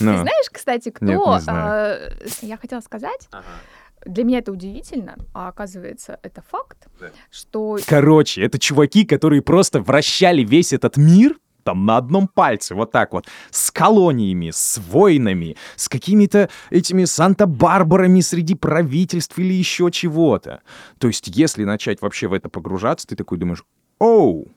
Ну. Ты знаешь, кстати, кто... Нет, не знаю. э, я хотела сказать, для меня это удивительно, а оказывается, это факт, что... Короче, это чуваки, которые просто вращали весь этот мир там на одном пальце, вот так вот, с колониями, с войнами, с какими-то этими Санта-Барбарами среди правительств или еще чего-то. То есть, если начать вообще в это погружаться, ты такой думаешь, оу,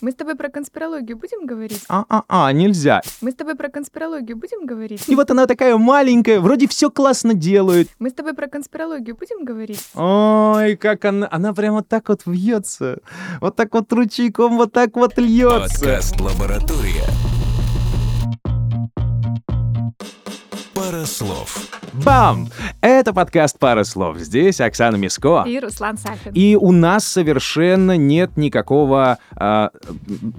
Мы с тобой про конспирологию будем говорить? а-а-а, нельзя. Мы с тобой про конспирологию будем говорить? И вот она такая маленькая, вроде все классно делает. Мы с тобой про конспирологию будем говорить? Ой, как она, она прямо так вот вьется, вот так вот ручейком, вот так вот льется. Подкаст «Лаборатория». Пара слов. Бам! Это подкаст «Пара слов». Здесь Оксана Миско. И Руслан Сафин. И у нас совершенно нет никакого а,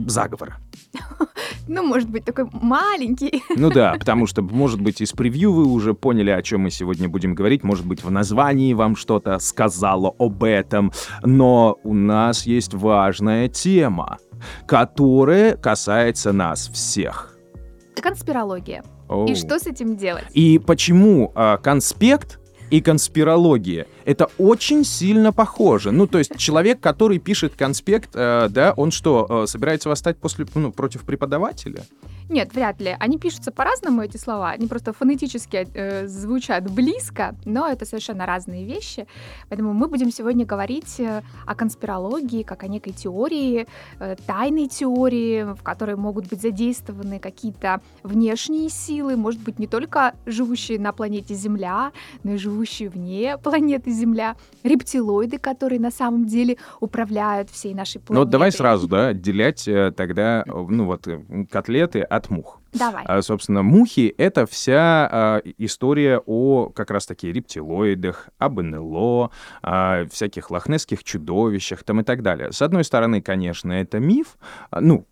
заговора. Ну, может быть, такой маленький. Ну да, потому что, может быть, из превью вы уже поняли, о чем мы сегодня будем говорить. Может быть, в названии вам что-то сказало об этом. Но у нас есть важная тема, которая касается нас всех. Конспирология. Оу. И что с этим делать? И почему а, конспект и конспирология это очень сильно похоже. Ну, то есть человек, который пишет конспект, э, да, он что, э, собирается восстать после, ну, против преподавателя? Нет, вряд ли. Они пишутся по-разному, эти слова. Они просто фонетически э, звучат близко, но это совершенно разные вещи. Поэтому мы будем сегодня говорить э, о конспирологии, как о некой теории, э, тайной теории, в которой могут быть задействованы какие-то внешние силы, может быть, не только живущие на планете Земля, но и живущие вне планеты Земля, рептилоиды, которые на самом деле управляют всей нашей планетой. Ну, вот давай сразу, да, отделять э, тогда, э, ну, вот, э, котлеты от мух. Давай. А, собственно, мухи — это вся а, история о как раз-таки рептилоидах, об НЛО, а, всяких лохнесских чудовищах там и так далее. С одной стороны, конечно, это миф, а, ну,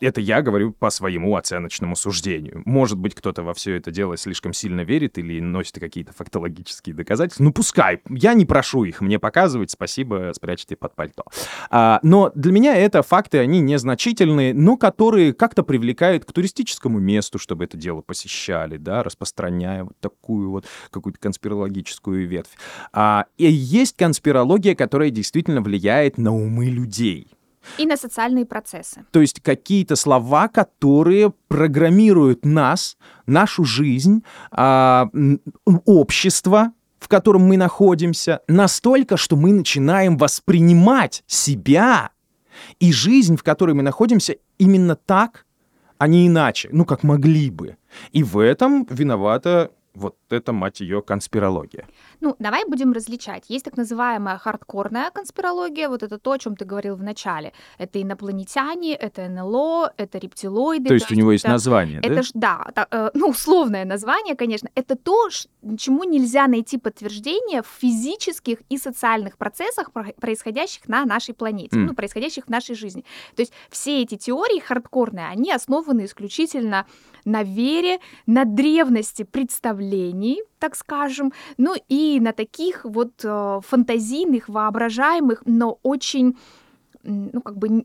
это я говорю по своему оценочному суждению. Может быть, кто-то во все это дело слишком сильно верит или носит какие-то фактологические доказательства. Ну, пускай. Я не прошу их мне показывать. Спасибо, спрячьте под пальто. А, но для меня это факты, они незначительные, но которые как-то привлекают к туристическому месту, чтобы это дело посещали, да, распространяя вот такую вот какую-то конспирологическую ветвь. А, и есть конспирология, которая действительно влияет на умы людей. И на социальные процессы. То есть какие-то слова, которые программируют нас, нашу жизнь, а, общество, в котором мы находимся, настолько, что мы начинаем воспринимать себя и жизнь, в которой мы находимся, именно так, а не иначе, ну, как могли бы. И в этом виновата вот эта, мать ее, конспирология. Ну, давай будем различать. Есть так называемая хардкорная конспирология, вот это то, о чем ты говорил в начале. Это инопланетяне, это НЛО, это рептилоиды. То есть у него есть это- название, Это да? ж, да, та- э, ну, условное название, конечно. Это то, чему нельзя найти подтверждение в физических и социальных процессах, про- происходящих на нашей планете, М. ну, происходящих в нашей жизни. То есть все эти теории хардкорные, они основаны исключительно на вере, на древности представлений, так скажем, ну и на таких вот э, фантазийных, воображаемых, но очень ну, как бы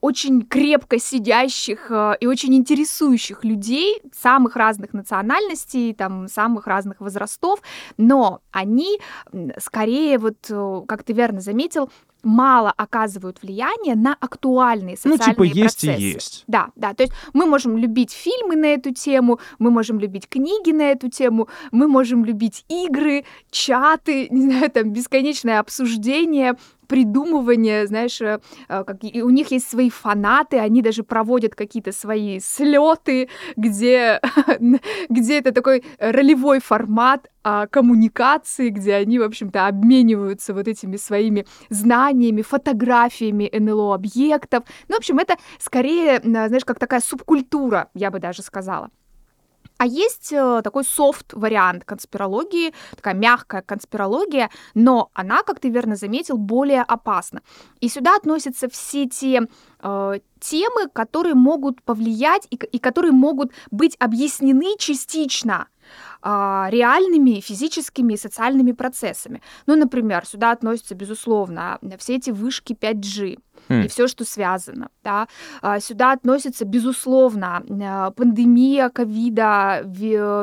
очень крепко сидящих э, и очень интересующих людей самых разных национальностей, там, самых разных возрастов, но они скорее, вот, э, как ты верно заметил, мало оказывают влияние на актуальные Ну, социальные типа, есть и процессы. есть. Да, да, то есть мы можем любить фильмы на эту тему, мы можем любить книги на эту тему, мы можем любить игры, чаты, не знаю, там бесконечное обсуждение, придумывание, знаешь, э, э, как и у них есть свои фанаты, они даже проводят какие-то свои слеты, где, где это такой ролевой формат а, коммуникации, где они, в общем-то, обмениваются вот этими своими знаниями, фотографиями НЛО-объектов. Ну, в общем, это скорее, на- знаешь, как такая субкультура, я бы даже сказала. А есть э, такой софт-вариант конспирологии, такая мягкая конспирология, но она, как ты верно заметил, более опасна. И сюда относятся все те э, темы, которые могут повлиять и, и которые могут быть объяснены частично а, реальными физическими и социальными процессами. Ну, например, сюда относятся, безусловно, все эти вышки 5G, И все, что связано. Да. А, Сюда относится, безусловно, а, пандемия ковида,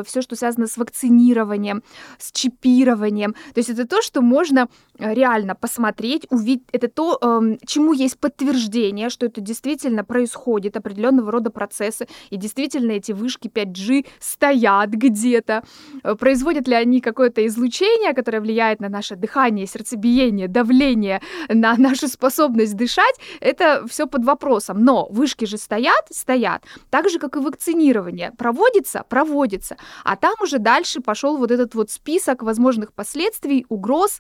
все, что связано с вакцинированием, с чипированием. То есть это то, что можно э, реально посмотреть, увидеть. Это то, эм, чему есть подтверждение, что это действительно происходит, определенного рода процессы, и действительно эти вышки 5G стоят где-то. Э, Производят ли они какое-то излучение, которое влияет на наше дыхание, сердцебиение, давление, на нашу способность дышать, это все под вопросом. Но вышки же стоят, стоят. Так же, как и вакцинирование. Проводится, проводится. А там уже дальше пошел вот этот вот список возможных последствий, угроз,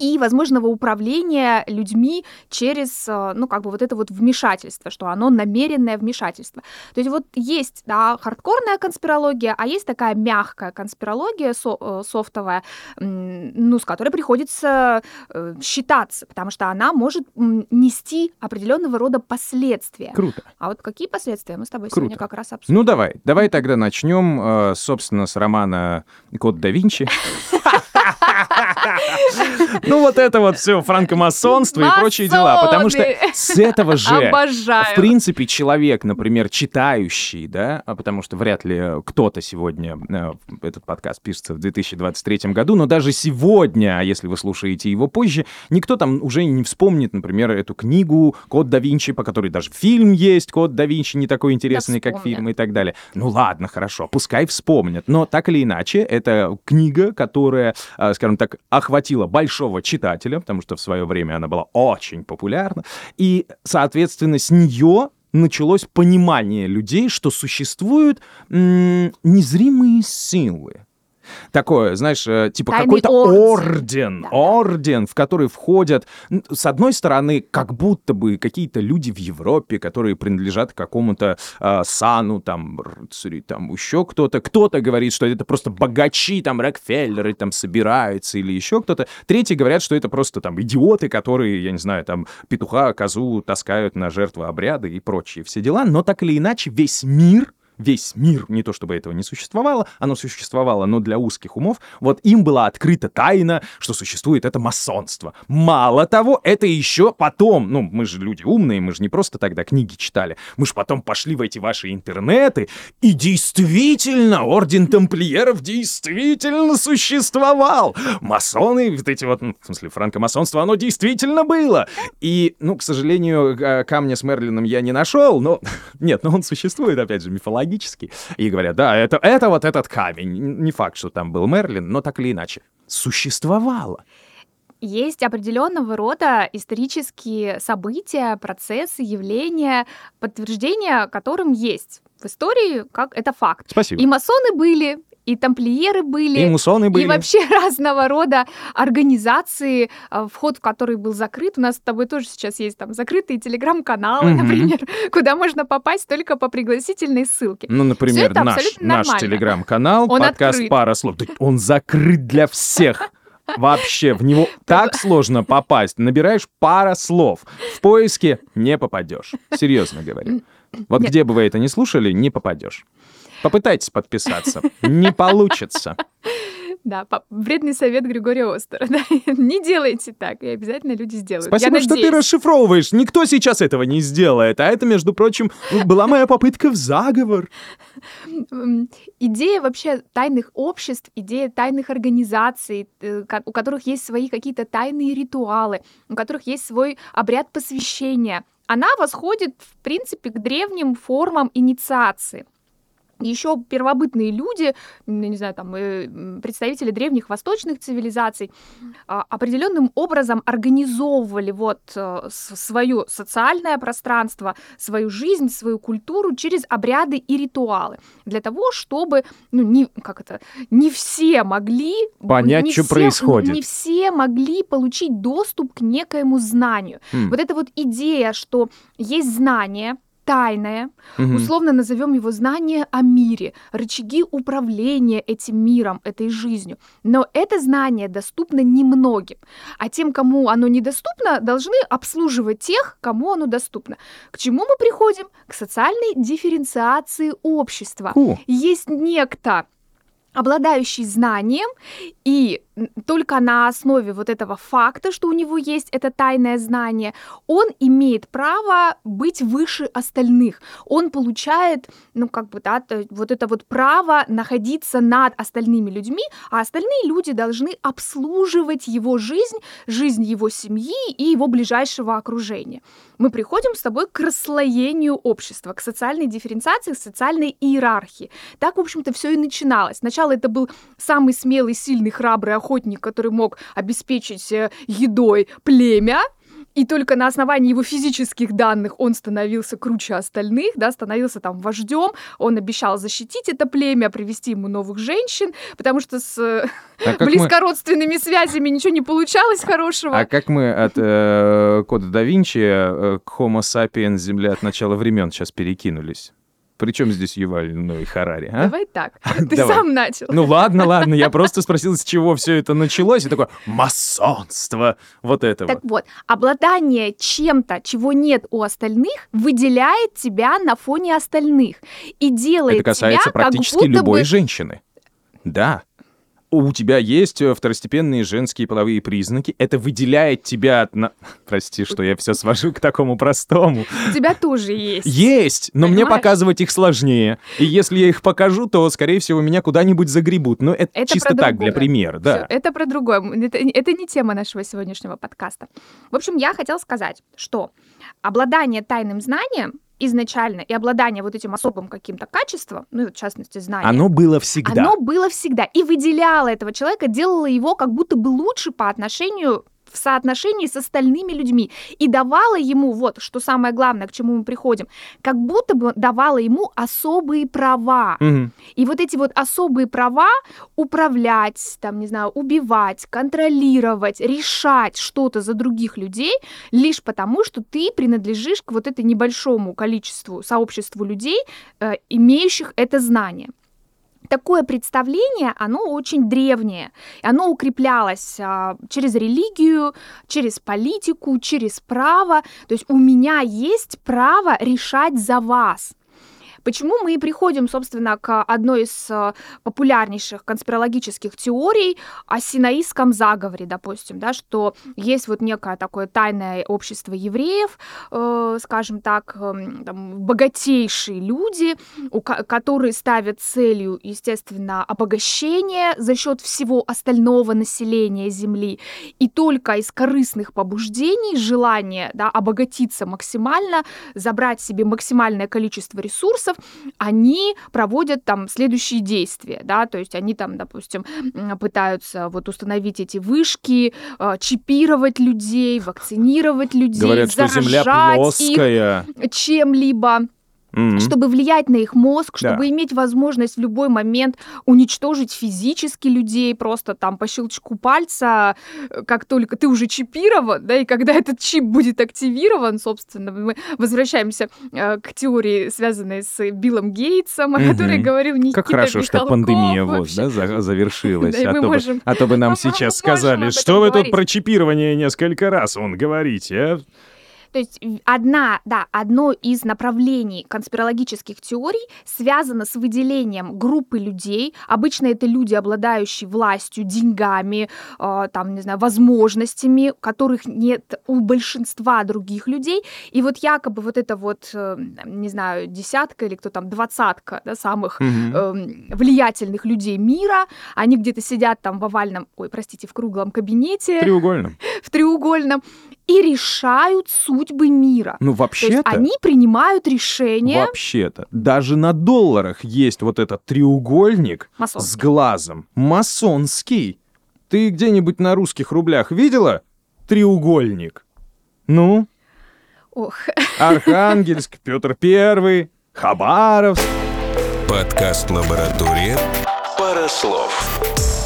и возможного управления людьми через, э, ну, как бы вот это вот вмешательство, что оно намеренное вмешательство. То есть вот есть, да, хардкорная конспирология, а есть такая мягкая конспирология со- э, софтовая, ну, с которой приходится э, считаться, потому что она может нести определенного рода последствия. Круто. А вот какие последствия мы с тобой Круто. сегодня как раз обсудим. Ну давай, давай тогда начнем, собственно, с романа «Код да Винчи». Ну вот это вот все франкомасонство и прочие дела, потому что с этого же, в принципе, человек, например, читающий, да, а потому что вряд ли кто-то сегодня, э, этот подкаст пишется в 2023 году, но даже сегодня, а если вы слушаете его позже, никто там уже не вспомнит, например, эту книгу «Код да Винчи», по которой даже фильм есть «Код да Винчи», не такой интересный, как фильм и так далее. Ну ладно, хорошо, пускай вспомнят. Но так или иначе, это книга, которая, э, скажем так, охватила большого читателя, потому что в свое время она была очень популярна. И, соответственно, с нее началось понимание людей, что существуют незримые силы. Такое, знаешь, э, типа какой-то орден. орден, Да-да. орден, в который входят, с одной стороны, как будто бы какие-то люди в Европе, которые принадлежат какому-то а, сану, там, рыцари, там, еще кто-то. Кто-то говорит, что это просто богачи, там, Рокфеллеры там собираются или еще кто-то. Третьи говорят, что это просто там идиоты, которые, я не знаю, там, петуха, козу таскают на жертву обряда и прочие все дела. Но так или иначе весь мир весь мир, не то чтобы этого не существовало, оно существовало, но для узких умов, вот им была открыта тайна, что существует это масонство. Мало того, это еще потом, ну, мы же люди умные, мы же не просто тогда книги читали, мы же потом пошли в эти ваши интернеты, и действительно, орден тамплиеров действительно существовал. Масоны, вот эти вот, ну, в смысле, франкомасонство, оно действительно было. И, ну, к сожалению, га- камня с Мерлином я не нашел, но нет, но он существует, опять же, мифологически. И говорят, да, это, это вот этот камень. Не факт, что там был Мерлин, но так или иначе. Существовало. Есть определенного рода исторические события, процессы, явления, подтверждения которым есть в истории, как это факт. Спасибо. И масоны были, и тамплиеры были, И мусоны были. и вообще разного рода организации, э, вход в которые был закрыт. У нас с тобой тоже сейчас есть там закрытые телеграм-каналы, Мгм. например, куда можно попасть только по пригласительной ссылке. Ну, например, наш, наш телеграм-канал, Он подкаст открыт. «Пара слов». Он закрыт для всех. Вообще, в него так сложно попасть. Набираешь пара слов. В поиске не попадешь. Серьезно говорю. Вот Нет. где бы вы это не слушали, не попадешь. Попытайтесь подписаться. Не получится. Да, вредный совет Григория Остера. да. Не делайте так, и обязательно люди сделают. Я Спасибо, что ты расшифровываешь. Никто сейчас этого не сделает. А это, между прочим, была моя попытка в заговор. Идея вообще тайных обществ, идея тайных организаций, э, у которых есть свои какие-то тайные ритуалы, у которых есть свой обряд посвящения, она восходит, в принципе, к древним формам инициации. Еще первобытные люди, не знаю, там, э, представители древних восточных цивилизаций, а, определенным образом организовывали вот э, свое социальное пространство, свою жизнь, свою культуру через обряды и ритуалы. Для того, чтобы, ну, не, как это, не все могли... Понять, не что все- происходит. Не все могли получить доступ к некоему знанию. М, Вот эта вот идея, что есть знание, тайное, мгм. условно назовем его знание о мире, рычаги управления этим миром, этой жизнью. Но это знание доступно немногим, а тем, кому оно недоступно, должны обслуживать тех, кому оно доступно. К чему мы приходим? К социальной дифференциации общества. Фу. Есть некто, обладающий знанием, и только на основе вот этого факта, что у него есть это тайное знание, он имеет право быть выше остальных. Он получает, ну, как бы, да, вот это вот право находиться над остальными людьми, а остальные люди должны обслуживать его жизнь, жизнь его семьи и его ближайшего окружения. Мы приходим с тобой к расслоению общества, к социальной дифференциации, к социальной иерархии. Так, в общем-то, все и начиналось. Сначала это был самый смелый, сильный, храбрый охотник, который мог обеспечить э, едой племя, и только на основании его физических данных он становился круче остальных, да, становился там вождем, он обещал защитить это племя, привести ему новых женщин, потому что с а близкородственными мы... связями ничего не получалось хорошего. А как мы от э, кода да Винчи э, к Homo sapiens Земля от начала времен сейчас перекинулись? Причем здесь Юваль ну и Харари, а? Давай так. Ты Давай. сам начал. Ну ладно, ладно, я просто спросил, с чего все это началось, и такое масонство, вот это Так вот, обладание чем-то, чего нет у остальных, выделяет тебя на фоне остальных и делает Это касается тебя, практически любой бы... женщины. Да у тебя есть э, второстепенные женские половые признаки, это выделяет тебя от... На... Прости, что я все свожу к такому простому. У тебя тоже есть. Есть, но Понимаешь? мне показывать их сложнее. И если я их покажу, то, скорее всего, меня куда-нибудь загребут. Но это, это чисто так, для примера, да. Всё, это про другое. Это, это не тема нашего сегодняшнего подкаста. В общем, я хотела сказать, что обладание тайным знанием изначально и обладание вот этим особым каким-то качеством, ну, в частности, знание. Оно было всегда. Оно было всегда. И выделяло этого человека, делало его как будто бы лучше по отношению в соотношении с остальными людьми и давала ему, вот, что самое главное, к чему мы приходим, как будто бы давала ему особые права. Угу. И вот эти вот особые права управлять, там, не знаю, убивать, контролировать, решать что-то за других людей лишь потому, что ты принадлежишь к вот этой небольшому количеству, сообществу людей, э, имеющих это знание такое представление, оно очень древнее. Оно укреплялось а, через религию, через политику, через право. То есть у меня есть право решать за вас. Почему мы приходим, собственно, к одной из э, популярнейших конспирологических теорий о синаистском заговоре, допустим, да, что есть вот некое такое тайное общество евреев, э, скажем так, э, там, богатейшие люди, у, которые ставят целью, естественно, обогащение за счет всего остального населения Земли, и только из корыстных побуждений, желания да, обогатиться максимально, забрать себе максимальное количество ресурсов, ресурсов, они проводят там следующие действия, да, то есть они там, допустим, пытаются вот установить эти вышки, э, чипировать людей, вакцинировать людей, Говорят, что Земля плоская. их чем-либо mm-hmm. чтобы влиять на их мозг, чтобы да. иметь возможность в любой момент уничтожить физически людей просто там по щелчку пальца, э, как только ты уже чипирован, да, и когда этот чип будет активирован, собственно, мы возвращаемся э, к теории, связанной с Биллом Гейтсом, mm-hmm. о которой говорил Никита Как хорошо, Михалков, что пандемия вот, да, завершилась, а, то бы, а то бы нам сейчас сказали, что вы тут про чипирование несколько раз он говорите, а? То есть одна, да, одно из направлений конспирологических теорий связано с выделением группы людей. Обычно это люди, обладающие властью, деньгами, э, там, не знаю, возможностями, которых нет у большинства других людей. И вот якобы вот это вот, э, не знаю, десятка или кто там, двадцатка да, самых mm-hmm. э, влиятельных людей мира, они где-то сидят там в овальном, ой, простите, в круглом кабинете. Треугольном. В треугольном и решают судьбы мира. Ну, вообще-то... они принимают решения... Вообще-то. Даже на долларах есть вот этот треугольник Масонский. с глазом. Масонский. Ты где-нибудь на русских рублях видела треугольник? Ну? Ох. Архангельск, Петр Первый, Хабаровск. Подкаст «Лаборатория. Пара слов»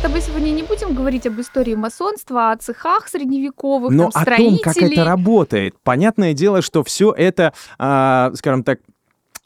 тобой сегодня не будем говорить об истории масонства, о цехах средневековых, Но там, о том, как это работает. Понятное дело, что все это, а, скажем так,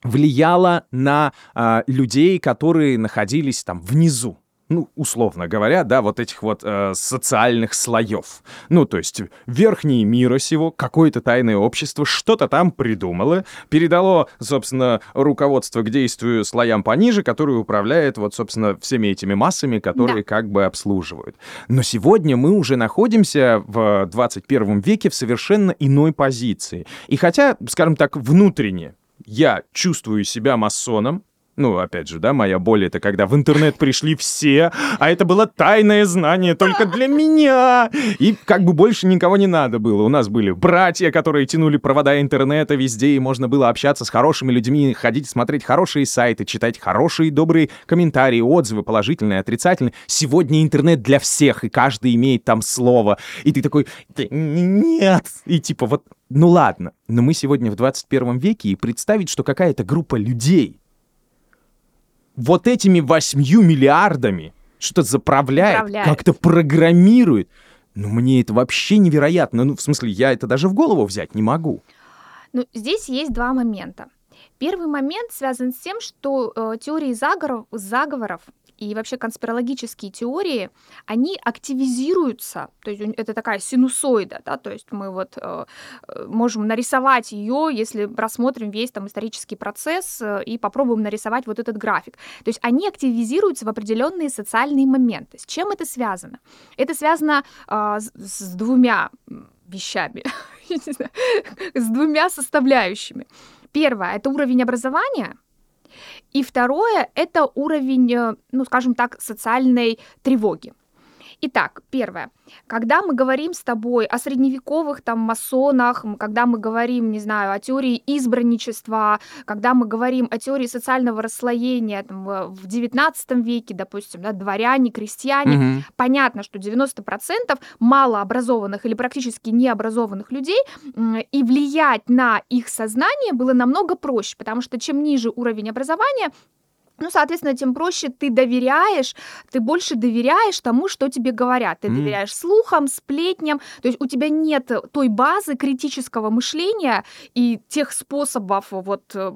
влияло на а, людей, которые находились там внизу ну, условно говоря, да, вот этих вот э, социальных слоев. Ну, то есть верхние мира сего, какое-то тайное общество что-то там придумало, передало, собственно, руководство к действию слоям пониже, которые управляет вот, собственно, всеми этими массами, которые да. как бы обслуживают. Но сегодня мы уже находимся в 21 веке в совершенно иной позиции. И хотя, скажем так, внутренне я чувствую себя масоном, ну, опять же, да, моя боль — это когда в интернет пришли все, а это было тайное знание только для меня. И как бы больше никого не надо было. У нас были братья, которые тянули провода интернета везде, и можно было общаться с хорошими людьми, ходить смотреть хорошие сайты, читать хорошие добрые комментарии, отзывы, положительные, отрицательные. Сегодня интернет для всех, и каждый имеет там слово. И ты такой, нет. И типа вот, ну ладно, но мы сегодня в 21 веке, и представить, что какая-то группа людей — вот этими восьмью миллиардами что-то заправляет, заправляет. как-то программирует. Ну, мне это вообще невероятно. Ну, в смысле, я это даже в голову взять не могу. Ну, здесь есть два момента. Первый момент связан с тем, что э, теории заговоров, заговоров и вообще конспирологические теории, они активизируются, то есть это такая синусоида, да, то есть мы вот э, э можем нарисовать ее, если рассмотрим весь там исторический процесс э, и попробуем нарисовать вот этот график. То есть они активизируются в определенные социальные моменты. С чем это связано? Это связано э, с, с двумя вещами, с двумя составляющими. Первое — это уровень образования — и второе — это уровень, э, ну, скажем так, социальной тревоги. Итак, первое. Когда мы говорим с тобой о средневековых там масонах, когда мы говорим, не знаю, о теории избранничества, когда мы говорим о теории социального расслоения там, в XIX веке, допустим, да, дворяне, крестьяне, угу. понятно, что 90% малообразованных или практически необразованных людей, и влиять на их сознание было намного проще, потому что чем ниже уровень образования, ну, соответственно, тем проще ты доверяешь, ты больше доверяешь тому, что тебе говорят. Ты mm. доверяешь слухам, сплетням. То есть у тебя нет той базы критического мышления и тех способов вот э,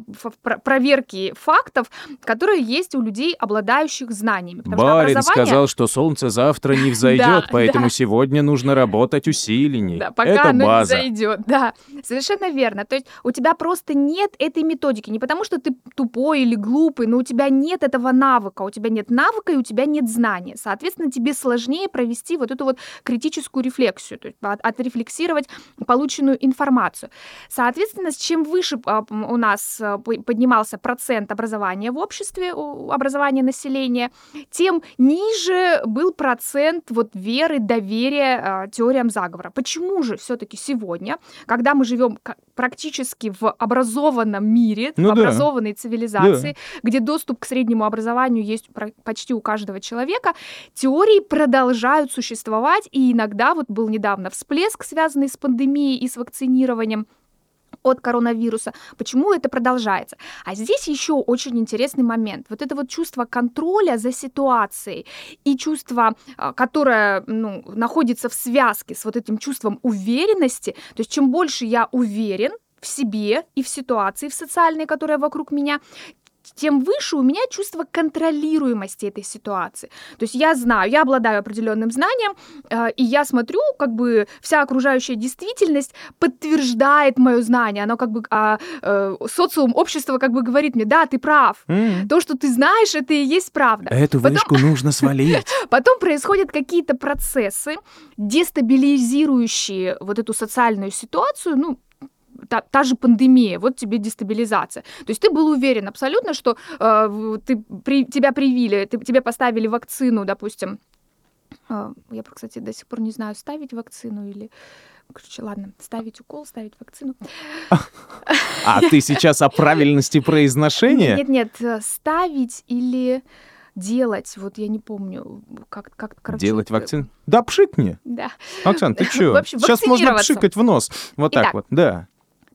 проверки фактов, которые есть у людей, обладающих знаниями. Потому Барин что образование... сказал, что солнце завтра не взойдет, поэтому сегодня нужно работать усиленнее. Да, пока оно не зайдет. Да, совершенно верно. То есть у тебя просто нет этой методики. Не потому, что ты тупой или глупый, но у тебя нет этого навыка, у тебя нет навыка и у тебя нет знания. Соответственно, тебе сложнее провести вот эту вот критическую рефлексию, то есть отрефлексировать полученную информацию. Соответственно, чем выше а, у нас а, поднимался процент образования в обществе, образования населения, тем ниже был процент вот веры, доверия а, теориям заговора. Почему же все-таки сегодня, когда мы живем практически в образованном мире, ну, в да. образованной цивилизации, да. где к среднему образованию есть почти у каждого человека, теории продолжают существовать, и иногда вот был недавно всплеск, связанный с пандемией и с вакцинированием, от коронавируса. Почему это продолжается? А здесь еще очень интересный момент. Вот это вот чувство контроля за ситуацией и чувство, а, которое ну, находится в связке с вот этим чувством уверенности. То есть чем больше я уверен, в себе и в ситуации, в социальной, которая вокруг меня, тем выше у меня чувство контролируемости этой ситуации. То есть я знаю, я обладаю определенным знанием, э, и я смотрю, как бы вся окружающая действительность подтверждает мое знание. Оно как бы а, э, социум, общество как бы говорит мне, да, ты прав. Mm. То, что ты знаешь, это и есть правда. Эту Потом... вышку нужно свалить. Потом происходят какие-то процессы, дестабилизирующие вот эту социальную ситуацию, ну, та, та же пандемия, вот тебе дестабилизация. То есть ты был уверен абсолютно, что э, ты, при, тебя привили, ты, тебе поставили вакцину, допустим. Э, я, кстати, до сих пор не знаю, ставить вакцину или... Короче, ладно, ставить укол, ставить вакцину. А ты сейчас о правильности произношения? Нет, нет, э, ставить или делать, вот я не помню, как, как короче... Делать вакцину? Да, пшикни. Да. Оксан, ты что? Сейчас можно пшикать в нос. Вот так вот, да.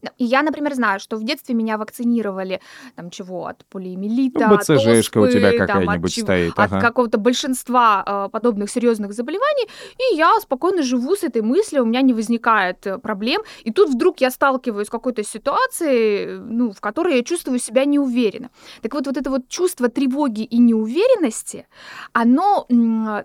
Ну, И я, например, знаю, что в детстве меня вакцинировали там чего от полиомиелита, Ну, от БЦЖшка у тебя оспы, от, какая-нибудь чего- стоит, от ага. какого-то большинства э, подобных серьезных заболеваний, и я спокойно живу с этой мыслью, у меня не возникает э, проблем, и тут вдруг я сталкиваюсь с какой-то ситуацией, ну, в которой я чувствую себя неуверенно. Так вот, вот это вот чувство тревоги и неуверенности, оно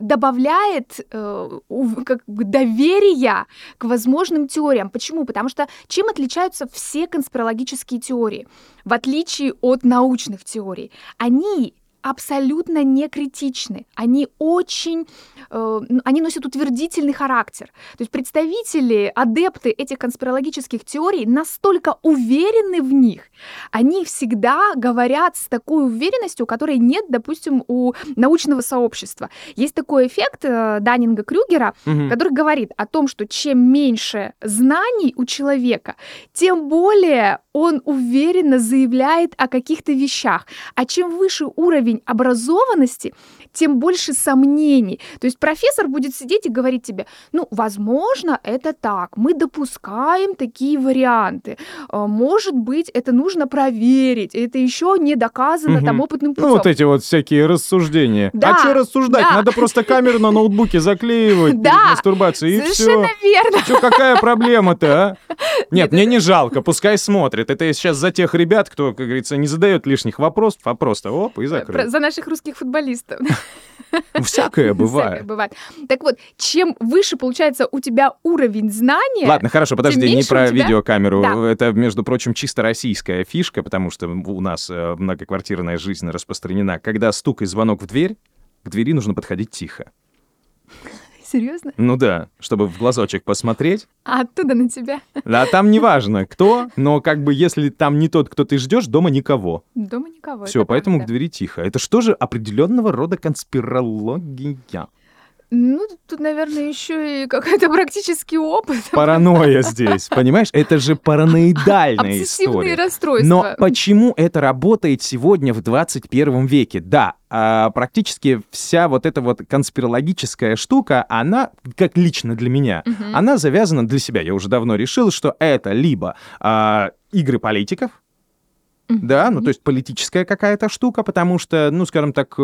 добавляет э, как бы доверия к возможным теориям. Почему? Потому что чем отличаются все конспирологические теории? В отличие от научных теорий, они абсолютно не критичны. Они очень, э, они носят утвердительный характер. То есть представители, адепты этих конспирологических теорий настолько уверены в них, они всегда говорят с такой уверенностью, которой нет, допустим, у научного сообщества. Есть такой эффект э, Даннинга-Крюгера, Мгм. который говорит о том, что чем меньше знаний у человека, тем более он уверенно заявляет о каких-то вещах. А чем выше уровень образованности, тем больше сомнений. То есть профессор будет сидеть и говорить тебе, ну, возможно, это так, мы допускаем такие варианты. Э, Может быть, это нужно проверить, это еще не доказано там Мгм. опытным Ну, путем. вот эти вот всякие рассуждения. Да, а что рассуждать? да. Надо просто камеру на ноутбуке заклеивать Да, мастурбацией, и все. Совершенно верно. Че, какая проблема-то, а? Нет, мне не жалко, пускай смотрит. Это я сейчас за тех ребят, кто, как говорится, не задает лишних вопросов, а просто оп, и Про- закрыл. За наших русских футболистов. Ну, Всякое Всякое бывает. бывает. Так вот, чем выше получается у тебя уровень знания, Ладно, хорошо, подожди, не про тебя- видеокамеру. Да. Это, между прочим, чисто российская фишка, потому что у нас э, многоквартирная жизнь распространена. Когда стук и звонок в дверь, к двери нужно подходить тихо. Серьезно, Ну да, чтобы в глазочек посмотреть. а оттуда на тебя А там не важно, кто, но как бы если там не тот, кто ты ждешь, дома никого. дома никого. Все, это поэтому к правда. двери тихо. Это что же определенного рода конспирология? Ну, тут, наверное, еще и какой-то практический опыт. Паранойя здесь, понимаешь? Это же параноидальная история. расстройства. Но почему это работает сегодня в 21 веке? Да, а, практически вся вот эта вот конспирологическая штука, она, как лично для меня, она завязана для себя. Я уже давно решил, что это либо а, игры политиков, да, ну то есть политическая какая-то штука, потому что, ну, скажем так, э,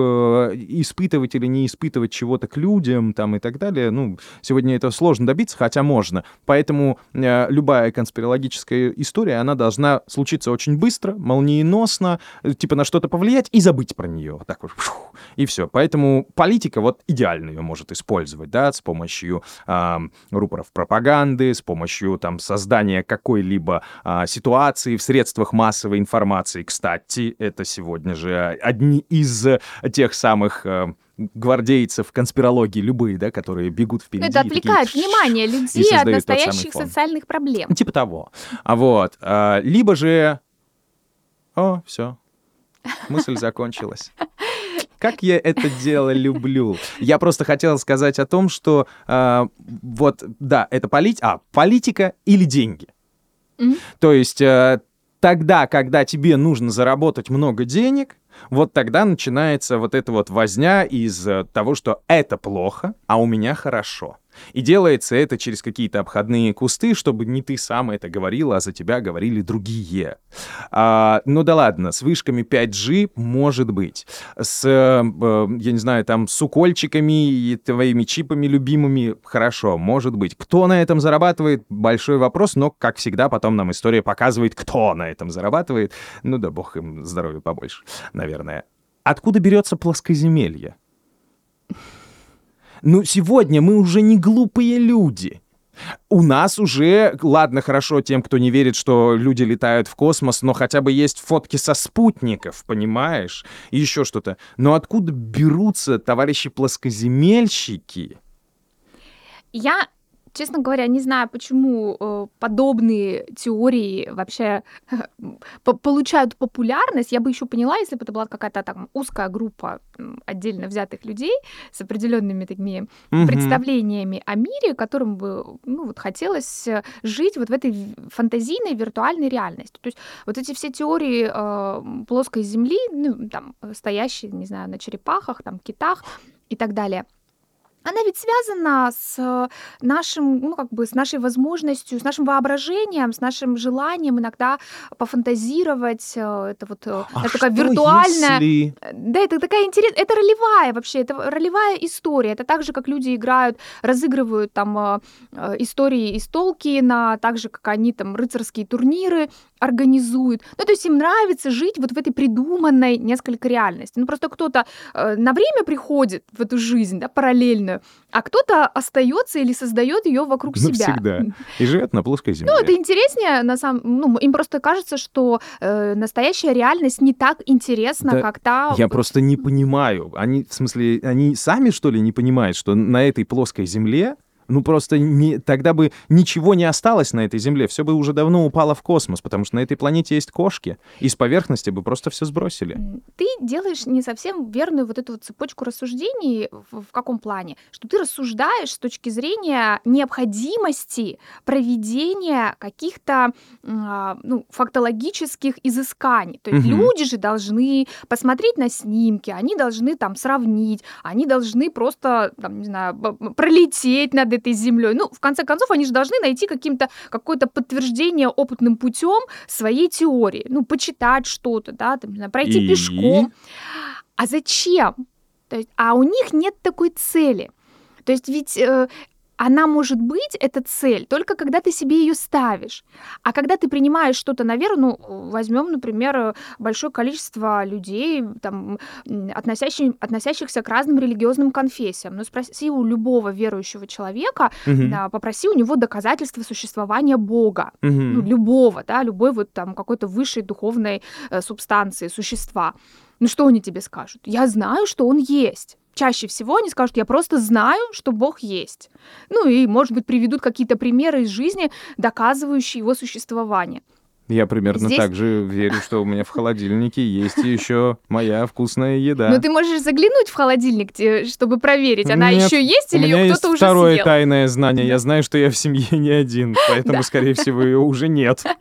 испытывать или не испытывать чего-то к людям там и так далее, ну, сегодня это сложно добиться, хотя можно. Поэтому э, любая конспирологическая история, она должна случиться очень быстро, молниеносно, э, типа на что-то повлиять и забыть про нее. Так вот, и все. Поэтому политика вот идеально ее может использовать, да, с помощью а, рупоров пропаганды, с помощью там создания какой-либо а, ситуации в средствах массовой информации. Кстати, это сегодня же одни из э, тех самых э, гвардейцев конспирологии любые, да, которые бегут впереди. Это и такие отвлекает внимание людей от настоящих социальных проблем. Типа того. А вот. а, либо же... О, все. Мысль закончилась. Как я это дело люблю. Я просто хотел сказать о том, что а, вот, да, это полит... а, политика или деньги. Мгм. То есть э, тогда, когда тебе нужно заработать много денег, вот тогда начинается вот эта вот возня из э, того, что это плохо, а у меня хорошо. И делается это через какие-то обходные кусты, чтобы не ты сам это говорил, а за тебя говорили другие. А, ну да ладно, с вышками 5G может быть. С, э, я не знаю, там, с укольчиками и твоими чипами любимыми хорошо, может быть. Кто на этом зарабатывает, большой вопрос, но, как всегда, потом нам история показывает, кто на этом зарабатывает. Ну да бог им здоровья побольше, наверное. Откуда берется плоскоземелье? Ну, сегодня мы уже не глупые люди. У нас уже, ладно, хорошо тем, кто не верит, что люди летают в космос, но хотя бы есть фотки со спутников, понимаешь? И еще что-то. Но откуда берутся товарищи плоскоземельщики? Я, честно говоря, не знаю, почему э, подобные теории вообще по- получают популярность. Я бы еще поняла, если бы это была какая-то там узкая группа отдельно взятых людей с определенными такими Мгм. представлениями о мире, которым бы ну, вот хотелось э, жить вот в этой фантазийной виртуальной реальности. То есть вот эти все теории э, плоской Земли, ну, там, стоящие, не знаю, на черепахах, там, китах и так далее, она ведь связана с э, нашим, ну, как бы, с нашей возможностью, с нашим воображением, с нашим желанием иногда пофантазировать. э, Это вот э, А это такая виртуальная... если- Да, это такая интересная, это ролевая вообще, это ролевая история. Это так же, как люди играют, разыгрывают там истории из Толкиена, так же, как они там рыцарские турниры организуют. Ну, то есть им нравится жить вот в этой придуманной несколько реальности. Ну, просто кто-то на время приходит в эту жизнь, да, параллельную, а кто-то остается или создает ее вокруг себя. Навсегда. И живет на плоской земле. Ну, это интереснее, на самом... Ну, им просто кажется, что э, настоящая реальность не так интересна, Да, как та... Я просто не понимаю. Они, в смысле, они сами, что ли, не понимают, что на этой плоской земле, ну, просто не, тогда бы ничего не осталось на этой земле. Все бы уже давно упало в космос, потому что на этой планете есть кошки. И с поверхности бы просто все сбросили. Ты делаешь не совсем верную вот эту вот цепочку рассуждений в, в каком плане? Что ты рассуждаешь с точки зрения необходимости проведения каких-то а, ну, фактологических изысканий. То есть Мгм. люди же должны посмотреть на снимки, они должны там сравнить, они должны просто, там, не знаю, пролететь над этой землей. Ну, в конце концов, они же должны найти каким-то какое-то подтверждение опытным путем своей теории. Ну, почитать что-то, да, там, не знаю, пройти И? пешком. А зачем? То есть, а у них нет такой цели. То есть ведь э, она может быть, эта цель, только когда ты себе ее ставишь. А когда ты принимаешь что-то на веру, ну, возьмем, например, большое количество людей, там, относящих, относящихся к разным религиозным конфессиям. Ну, спроси у любого верующего человека, Мгм. да, попроси у него доказательства существования Бога Мгм. ну, любого, да, любой вот там какой-то высшей духовной э, субстанции, существа. Ну что они тебе скажут? Я знаю, что он есть. Чаще всего они скажут, я просто знаю, что Бог есть. Ну и, может быть, приведут какие-то примеры из жизни, доказывающие его существование. Я примерно Здесь- так же верю, что у меня в холодильнике есть еще моя вкусная еда. Но ты можешь заглянуть в холодильник, чтобы проверить, она Нет, еще есть или ее кто-то уже второе съел. тайное знание. Я знаю, что я в семье не один, поэтому, Да. скорее всего, ее уже нет.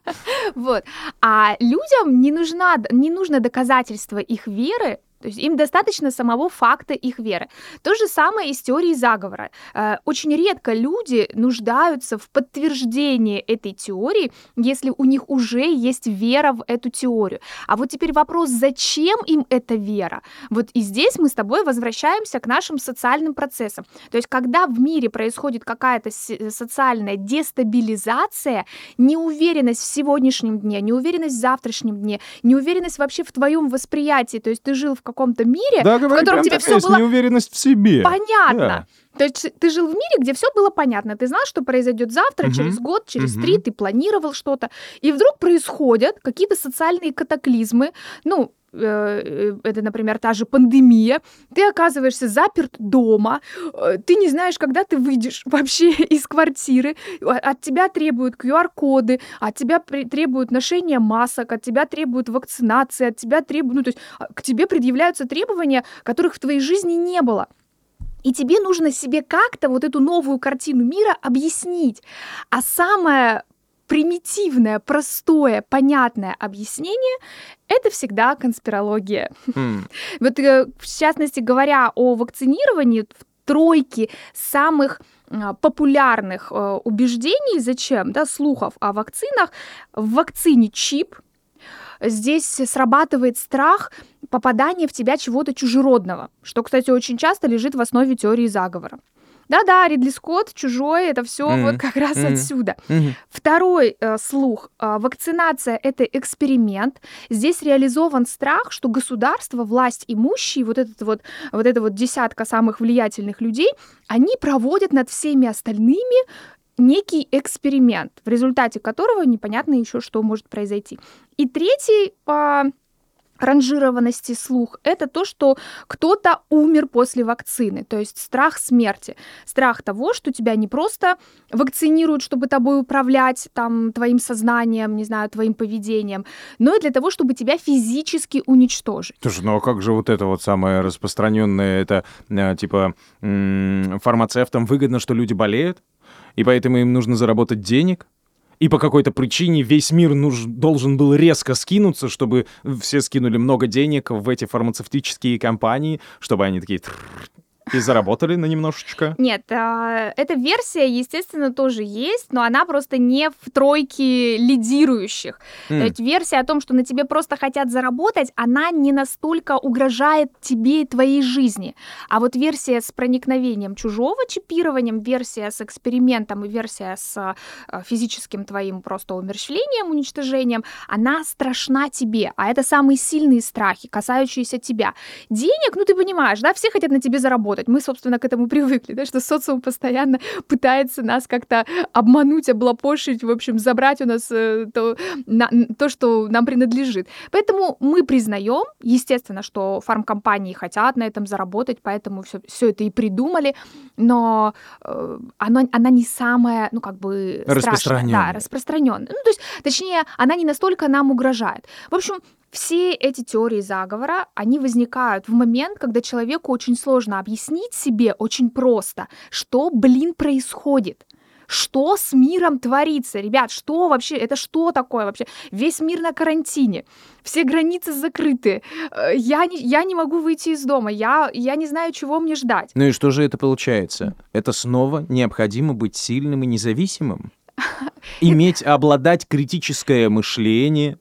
Вот. А людям не, нужна, не нужно доказательство их веры, то есть им достаточно самого факта их веры. То же самое и с теорией заговора. Э, Очень редко люди нуждаются в подтверждении этой теории, если у них уже есть вера в эту теорию. А вот теперь вопрос, зачем им эта вера? Вот и здесь мы с тобой возвращаемся к нашим социальным процессам. То есть когда в мире происходит какая-то с- социальная дестабилизация, неуверенность в сегодняшнем дне, неуверенность в завтрашнем дне, неуверенность вообще в твоем восприятии. То есть ты жил в каком-то мире, Да, в котором тебе все было неуверенность в себе. понятно. То есть ты жил в мире, где все было понятно. Ты знал, что произойдет завтра, Мгм. через год, через Мгм. три, ты планировал что-то. И вдруг происходят какие-то социальные катаклизмы. Ну, э, это, например, та же пандемия, ты оказываешься заперт дома, э, ты не знаешь, когда ты выйдешь вообще из квартиры, от тебя требуют QR-коды, от тебя требуют ношения масок, от тебя требуют вакцинации, от тебя требуют, ну, то есть а, к тебе предъявляются требования, которых в твоей жизни не было. И тебе нужно себе как-то вот эту новую картину мира объяснить. А самое примитивное, простое, понятное объяснение — это всегда конспирология. М. Вот, э, в частности, говоря о вакцинировании, в тройке самых а, популярных э, убеждений, зачем, да, слухов о вакцинах, в вакцине чип, здесь срабатывает страх попадания в тебя чего-то чужеродного, что, кстати, очень часто лежит в основе теории заговора. Да-да, Ридли Скотт, чужой, это все Мгм. вот как раз Мгм. отсюда. Мгм. Второй э, слух. Э, вакцинация — это эксперимент. Здесь реализован страх, что государство, власть имущие, вот, этот вот, вот эта вот десятка самых влиятельных людей, они проводят над всеми остальными некий эксперимент, в результате которого непонятно еще, что может произойти. И третий по ранжированности слух — это то, что кто-то умер после вакцины, то есть страх смерти, страх того, что тебя не просто вакцинируют, чтобы тобой управлять, там, твоим сознанием, не знаю, твоим поведением, но и для того, чтобы тебя физически уничтожить. Слушай, ну а как же вот это вот самое распространенное, это э, типа фармацевтам выгодно, что люди болеют, и поэтому им нужно заработать денег? И по какой-то причине весь мир нуж- должен был резко скинуться, чтобы все скинули много денег в эти фармацевтические компании, чтобы они такие... «Тррр, и заработали на немножечко. Нет, а, эта версия, естественно, тоже есть, но она просто не в тройке лидирующих. М. То есть версия о том, что на тебе просто хотят заработать, она не настолько угрожает тебе и твоей жизни. А вот версия с проникновением чужого чипированием, версия с экспериментом и версия с а, физическим твоим просто умерщвлением, уничтожением, она страшна тебе. А это самые сильные страхи, касающиеся тебя. Денег, ну ты понимаешь, да, все хотят на тебе заработать. Мы, собственно, к этому привыкли, да, что социум постоянно пытается нас как-то обмануть, облапошить, в общем, забрать у нас э, то, на- то, что нам принадлежит. Поэтому мы признаем, естественно, что фармкомпании хотят на этом заработать, поэтому все, все это и придумали, но э, оно, она не самая, ну, как бы... страшная. Распространённая. Да, распространенная. Ну, то есть, точнее, она не настолько нам угрожает. В общем, все эти теории заговора, они возникают в момент, когда человеку очень сложно объяснить себе очень просто, что, блин, происходит. Что с миром творится, ребят? Что вообще? Это что такое вообще? Весь мир на карантине, все границы закрыты. э, Я не, я не могу выйти из дома, я, я не знаю, чего мне ждать. Ну и что же это получается? Это снова необходимо быть сильным и независимым? Иметь, обладать критическое мышление,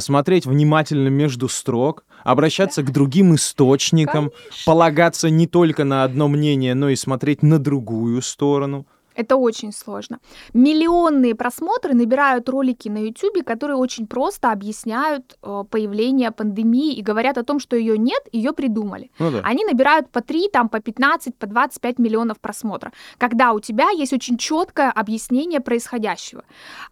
смотреть внимательно между строк, обращаться к другим источникам, полагаться не только на одно мнение, но и смотреть на другую сторону. Это очень сложно. Миллионные просмотры набирают ролики на YouTube, которые очень просто объясняют э, появление пандемии и говорят о том, что ее нет, ее придумали. Ну да. Они набирают по 3, там, по 15, по 25 миллионов просмотров, когда у тебя есть очень четкое объяснение происходящего.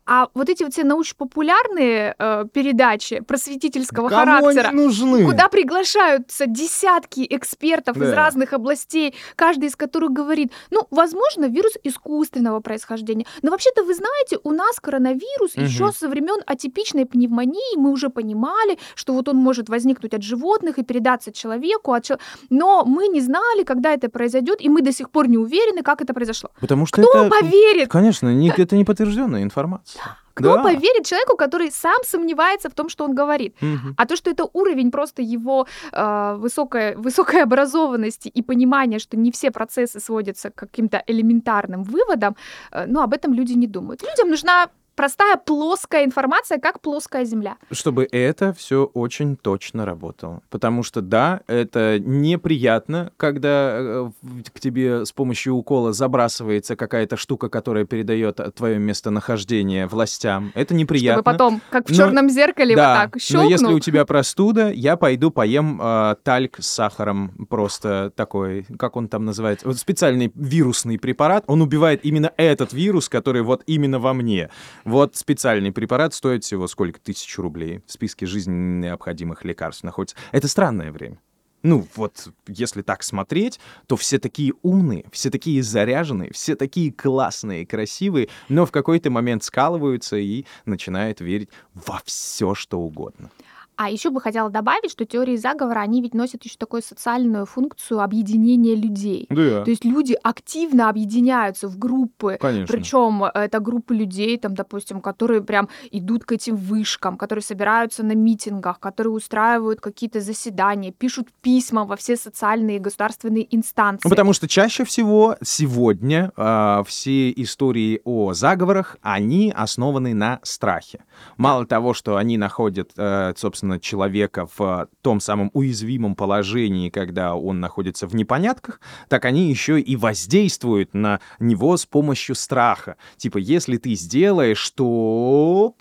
А вот эти вот все научно-популярные э, передачи просветительского характера, нужны? куда приглашаются десятки экспертов из Да. разных областей, каждый из которых говорит, ну, возможно, вирус искусственного происхождения. Но вообще-то вы знаете, у нас коронавирус Мгм. еще со времен атипичной пневмонии, мы уже понимали, что вот он может возникнуть от животных и передаться человеку, от но мы не знали, когда это произойдет, и мы до сих пор не уверены, как это произошло. Потому что Кто это... поверит? Конечно, не- это не подтвержденная информация. Кто Да. поверит человеку, который сам сомневается в том, что он говорит? Мгм. А то, что это уровень просто его э, высокой, высокой образованности и понимания, что не все процессы сводятся к каким-то элементарным выводам, э, ну, об этом люди не думают. Людям нужна простая плоская информация, как плоская земля. чтобы это все очень точно работало. Потому что, да, это неприятно, когда э, к тебе с помощью укола забрасывается какая-то штука, которая передает твое местонахождение властям. Это неприятно. Чтобы потом, как в Но- черном зеркале, да, вот так но щелкнул. если у тебя простуда, я пойду поем э, тальк с сахаром, просто такой, как он там называется, вот специальный вирусный препарат, он убивает именно этот вирус, который вот именно во мне. Вот специальный препарат стоит всего сколько? Тысячу рублей. В списке жизненно необходимых лекарств находится. Это странное время. Ну, вот, если так смотреть, то все такие умные, все такие заряженные, все такие классные, красивые, но в какой-то момент скалываются и начинают верить во все, что угодно. А еще бы хотела добавить, что теории заговора, они ведь носят еще такую социальную функцию объединения людей. Да, То есть люди активно объединяются в группы, конечно. Причем это группы людей, там, допустим, которые прям идут к этим вышкам, которые собираются на митингах, которые устраивают какие-то заседания, пишут письма во все социальные и государственные инстанции. Ну, потому что чаще всего сегодня а, все истории о заговорах, они основаны на страхе. Мало того, что они находят, э, собственно, человека в том самом уязвимом положении, когда он находится в непонятках, так они еще и воздействуют на него с помощью страха. Типа, если ты сделаешь, то...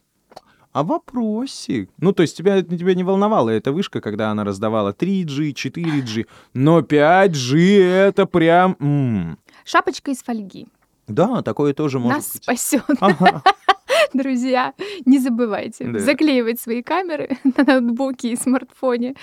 А вопросик? Ну, то есть тебя, тебя не волновала эта вышка, когда она раздавала 3G, 4G, но 5G это прям... м. Шапочка из фольги Да, такое тоже может нас быть. спасет. Ага. Друзья, не забывайте Да. заклеивать свои камеры на ноутбуке и смартфоне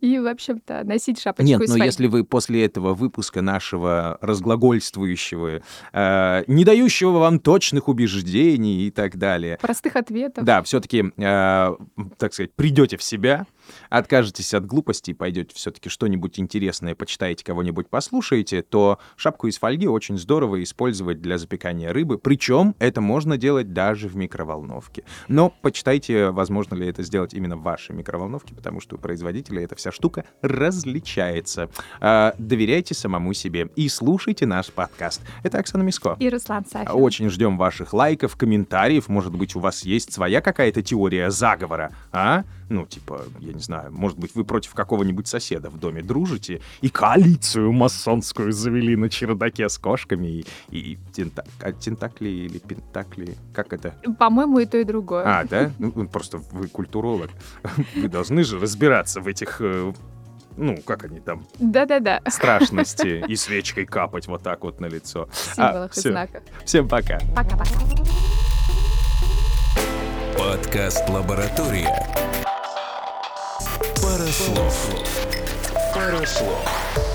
и, в общем-то, носить шапочку Нет, но если вы после этого выпуска нашего разглагольствующего, э, не дающего вам точных убеждений и так далее, Простых ответов. да, все-таки, так сказать, придете в себя, откажетесь от глупостей, пойдете все-таки что-нибудь интересное, почитаете кого-нибудь, послушаете, то шапку из фольги очень здорово использовать для запекания рыбы. Причем это можно делать даже в микроволновке. Но почитайте, возможно ли это сделать именно в вашей микроволновке, потому что у производителя эта вся штука различается. А, доверяйте самому себе и слушайте наш подкаст. Это Оксана Миско. И Руслан Сафин. Очень ждем ваших лайков, комментариев. Может быть, у вас есть своя какая-то теория заговора, а? Ну, типа, я не знаю, может быть, вы против какого-нибудь соседа в доме дружите и коалицию масонскую завели на чердаке с кошками и, и тента... а, тентакли или пентакли. Как это? По-моему, и то, и другое. А, да? Ну, ну, просто вы культуролог. Вы должны же разбираться в этих э, ну, как они там, Да-да-да. страшности и свечкой капать вот так вот на лицо. Символах и всё. знаках. Всем пока. Пока-пока. Подкаст «Лаборатория». Парослов. Парослов.